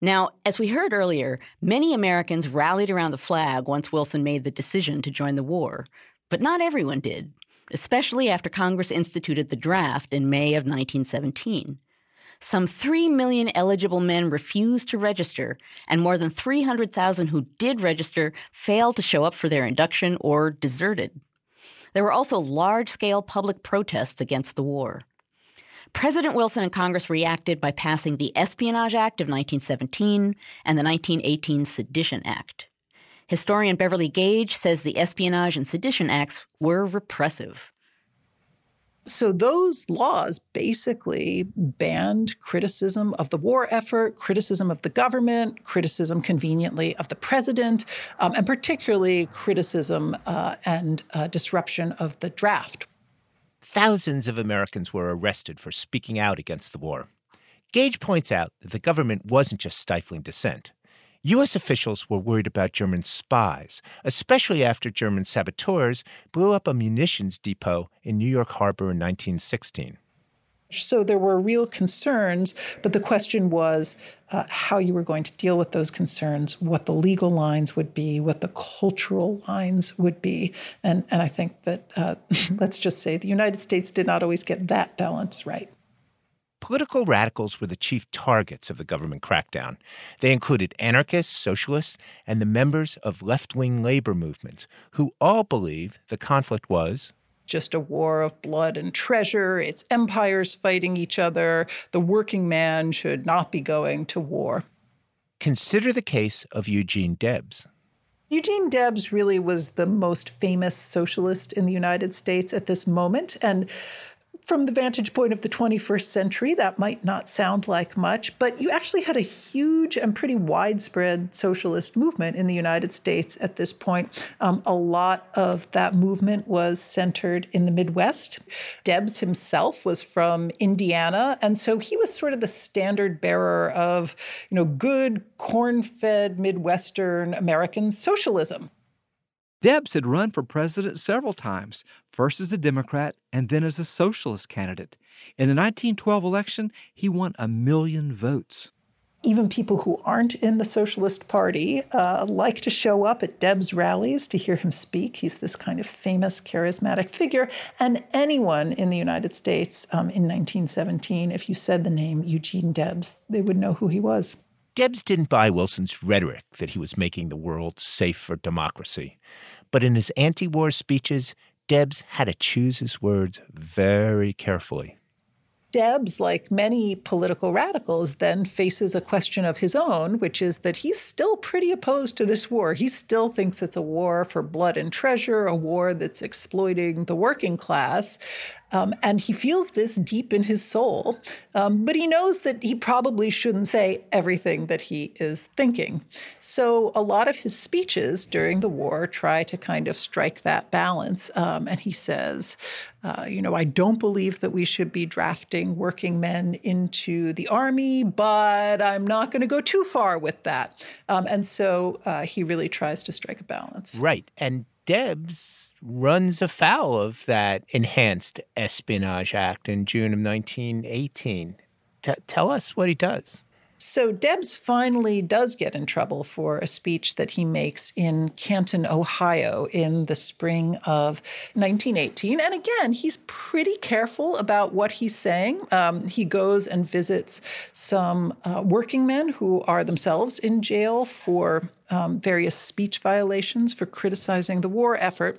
Now, as we heard earlier, many Americans rallied around the flag once Wilson made the decision to join the war, but not everyone did, especially after Congress instituted the draft in May of 1917. Some 3 million eligible men refused to register, and more than 300,000 who did register failed to show up for their induction or deserted. There were also large scale public protests against the war. President Wilson and Congress reacted by passing the Espionage Act of 1917 and the 1918 Sedition Act. Historian Beverly Gage says the Espionage and Sedition Acts were repressive. So, those laws basically banned criticism of the war effort, criticism of the government, criticism conveniently of the president, um, and particularly criticism uh, and uh, disruption of the draft, Thousands of Americans were arrested for speaking out against the war. Gage points out that the government wasn't just stifling dissent. U.S. officials were worried about German spies, especially after German saboteurs blew up a munitions depot in New York Harbor in 1916. So there were real concerns, but the question was uh, how you were going to deal with those concerns, what the legal lines would be, what the cultural lines would be. And, and I think that, uh, let's just say, the United States did not always get that balance right. Political radicals were the chief targets of the government crackdown. They included anarchists, socialists, and the members of left wing labor movements, who all believed the conflict was just a war of blood and treasure. It's empires fighting each other. The working man should not be going to war. Consider the case of Eugene Debs. Eugene Debs really was the most famous socialist in the United States at this moment. And from the vantage point of the 21st century, that might not sound like much, but you actually had a huge and pretty widespread socialist movement in the United States at this point. Um, a lot of that movement was centered in the Midwest. Debs himself was from Indiana, and so he was sort of the standard bearer of, you know, good corn-fed Midwestern American socialism. Debs had run for president several times, first as a Democrat and then as a socialist candidate. In the 1912 election, he won a million votes. Even people who aren't in the Socialist Party uh, like to show up at Debs rallies to hear him speak. He's this kind of famous, charismatic figure. And anyone in the United States um, in 1917, if you said the name Eugene Debs, they would know who he was. Debs didn't buy Wilson's rhetoric that he was making the world safe for democracy. But in his anti war speeches, Debs had to choose his words very carefully. Debs, like many political radicals, then faces a question of his own, which is that he's still pretty opposed to this war. He still thinks it's a war for blood and treasure, a war that's exploiting the working class. Um, and he feels this deep in his soul, um, but he knows that he probably shouldn't say everything that he is thinking. So a lot of his speeches during the war try to kind of strike that balance. Um, and he says, uh, you know, I don't believe that we should be drafting working men into the army, but I'm not going to go too far with that. Um, and so uh, he really tries to strike a balance. Right. And Debs runs afoul of that enhanced Espionage Act in June of 1918. T- tell us what he does. So Debs finally does get in trouble for a speech that he makes in Canton, Ohio in the spring of 1918. And again, he's pretty careful about what he's saying. Um, he goes and visits some uh, working men who are themselves in jail for um, various speech violations for criticizing the war effort.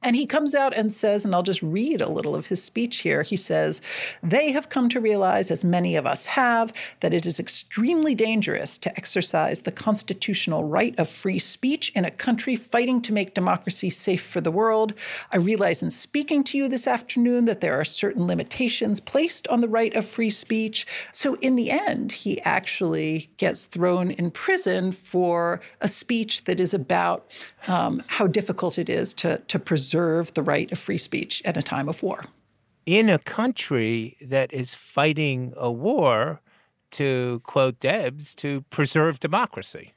And he comes out and says, and I'll just read a little of his speech here. He says, They have come to realize, as many of us have, that it is extremely dangerous to exercise the constitutional right of free speech in a country fighting to make democracy safe for the world. I realize in speaking to you this afternoon that there are certain limitations placed on the right of free speech. So, in the end, he actually gets thrown in prison for a speech that is about um, how difficult it is to, to preserve preserve the right of free speech at a time of war. In a country that is fighting a war, to quote Debs, to preserve democracy.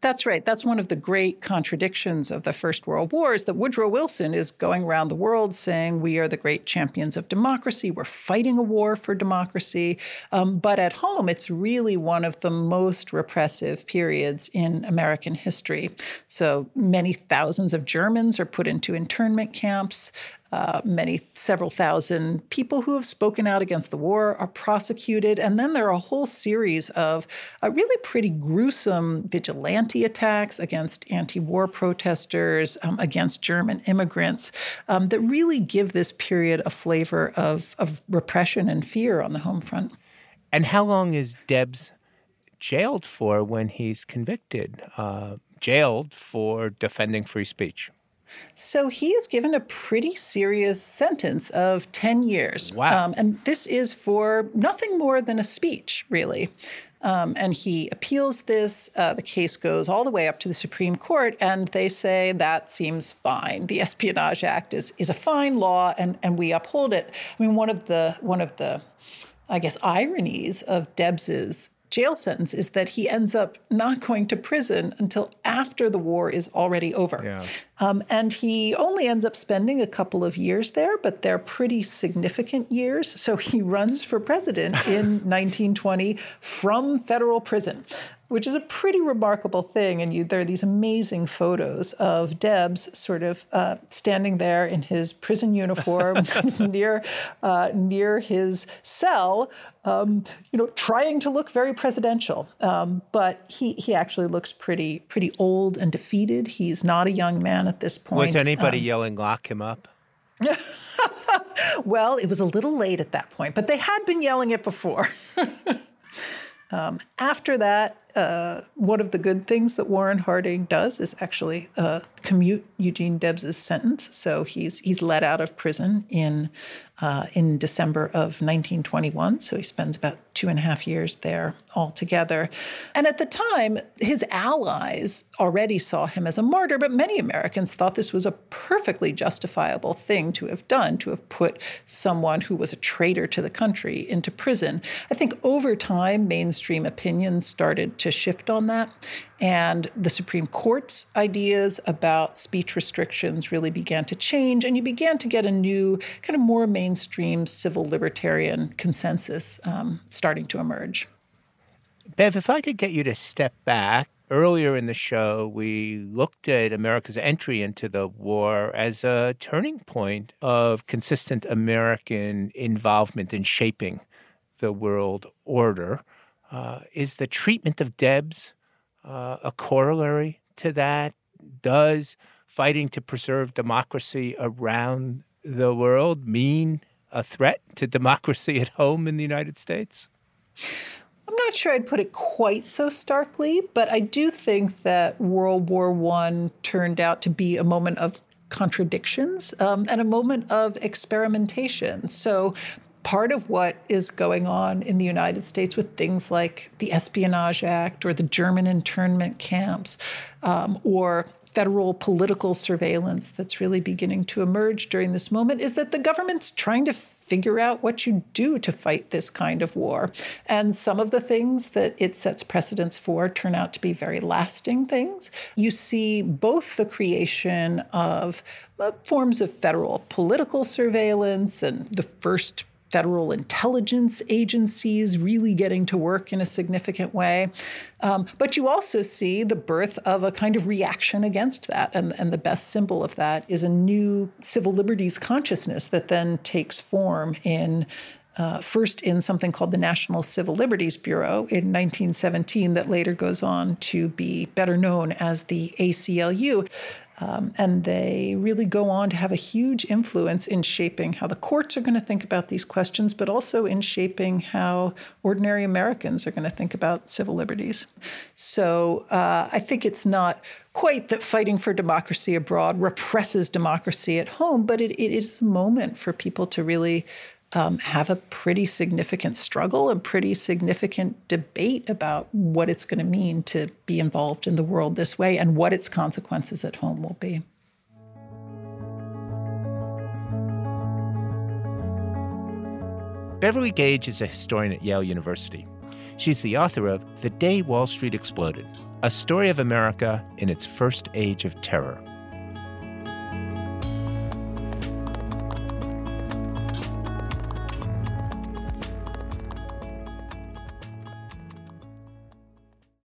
That's right. That's one of the great contradictions of the First World War is that Woodrow Wilson is going around the world saying we are the great champions of democracy. We're fighting a war for democracy. Um, but at home, it's really one of the most repressive periods in American history. So many thousands of Germans are put into internment camps. Uh, many, several thousand people who have spoken out against the war are prosecuted. And then there are a whole series of uh, really pretty gruesome vigilante attacks against anti war protesters, um, against German immigrants, um, that really give this period a flavor of, of repression and fear on the home front. And how long is Debs jailed for when he's convicted? Uh, jailed for defending free speech. So he is given a pretty serious sentence of 10 years. Wow. Um, and this is for nothing more than a speech, really. Um, and he appeals this. Uh, the case goes all the way up to the Supreme Court, and they say that seems fine. The Espionage Act is is a fine law, and and we uphold it. I mean, one of the one of the I guess ironies of Debs's jail sentence is that he ends up not going to prison until after the war is already over. Yeah. Um, and he only ends up spending a couple of years there, but they're pretty significant years. So he runs for president in 1920 from federal prison which is a pretty remarkable thing. And you, there are these amazing photos of Debs sort of uh, standing there in his prison uniform near uh, near his cell, um, you know, trying to look very presidential. Um, but he he actually looks pretty pretty old and defeated. He's not a young man at this point. Was anybody um, yelling "lock him up"? well, it was a little late at that point, but they had been yelling it before. Um, after that, uh, one of the good things that Warren Harding does is actually uh, commute Eugene Debs's sentence. So he's he's let out of prison in uh, in December of 1921. So he spends about two and a half years there altogether. And at the time, his allies already saw him as a martyr, but many Americans thought this was a perfectly justifiable thing to have done, to have put someone who was a traitor to the country into prison. I think over time, mainstream opinion started to shift on that. And the Supreme Court's ideas about speech restrictions really began to change, and you began to get a new, kind of more mainstream civil libertarian consensus um, starting to emerge. Bev, if I could get you to step back. Earlier in the show, we looked at America's entry into the war as a turning point of consistent American involvement in shaping the world order. Uh, is the treatment of Debs uh, a corollary to that? Does fighting to preserve democracy around the world mean a threat to democracy at home in the United States? I'm not sure I'd put it quite so starkly, but I do think that World War I turned out to be a moment of contradictions um, and a moment of experimentation. So part of what is going on in the United States with things like the Espionage Act or the German internment camps um, or federal political surveillance that's really beginning to emerge during this moment is that the government's trying to figure out what you do to fight this kind of war. And some of the things that it sets precedents for turn out to be very lasting things. You see both the creation of uh, forms of federal political surveillance and the first federal intelligence agencies really getting to work in a significant way. Um, but you also see the birth of a kind of reaction against that. And, and the best symbol of that is a new civil liberties consciousness that then takes form in uh, first in something called the National Civil Liberties Bureau in 1917, that later goes on to be better known as the ACLU. Um, and they really go on to have a huge influence in shaping how the courts are going to think about these questions, but also in shaping how ordinary Americans are going to think about civil liberties. So uh, I think it's not quite that fighting for democracy abroad represses democracy at home, but it, it is a moment for people to really um, have a pretty significant struggle and pretty significant debate about what it's going to mean to be involved in the world this way and what its consequences at home will be. Beverly Gage is a historian at Yale University. She's the author of The Day Wall Street Exploded a story of America in its first age of terror.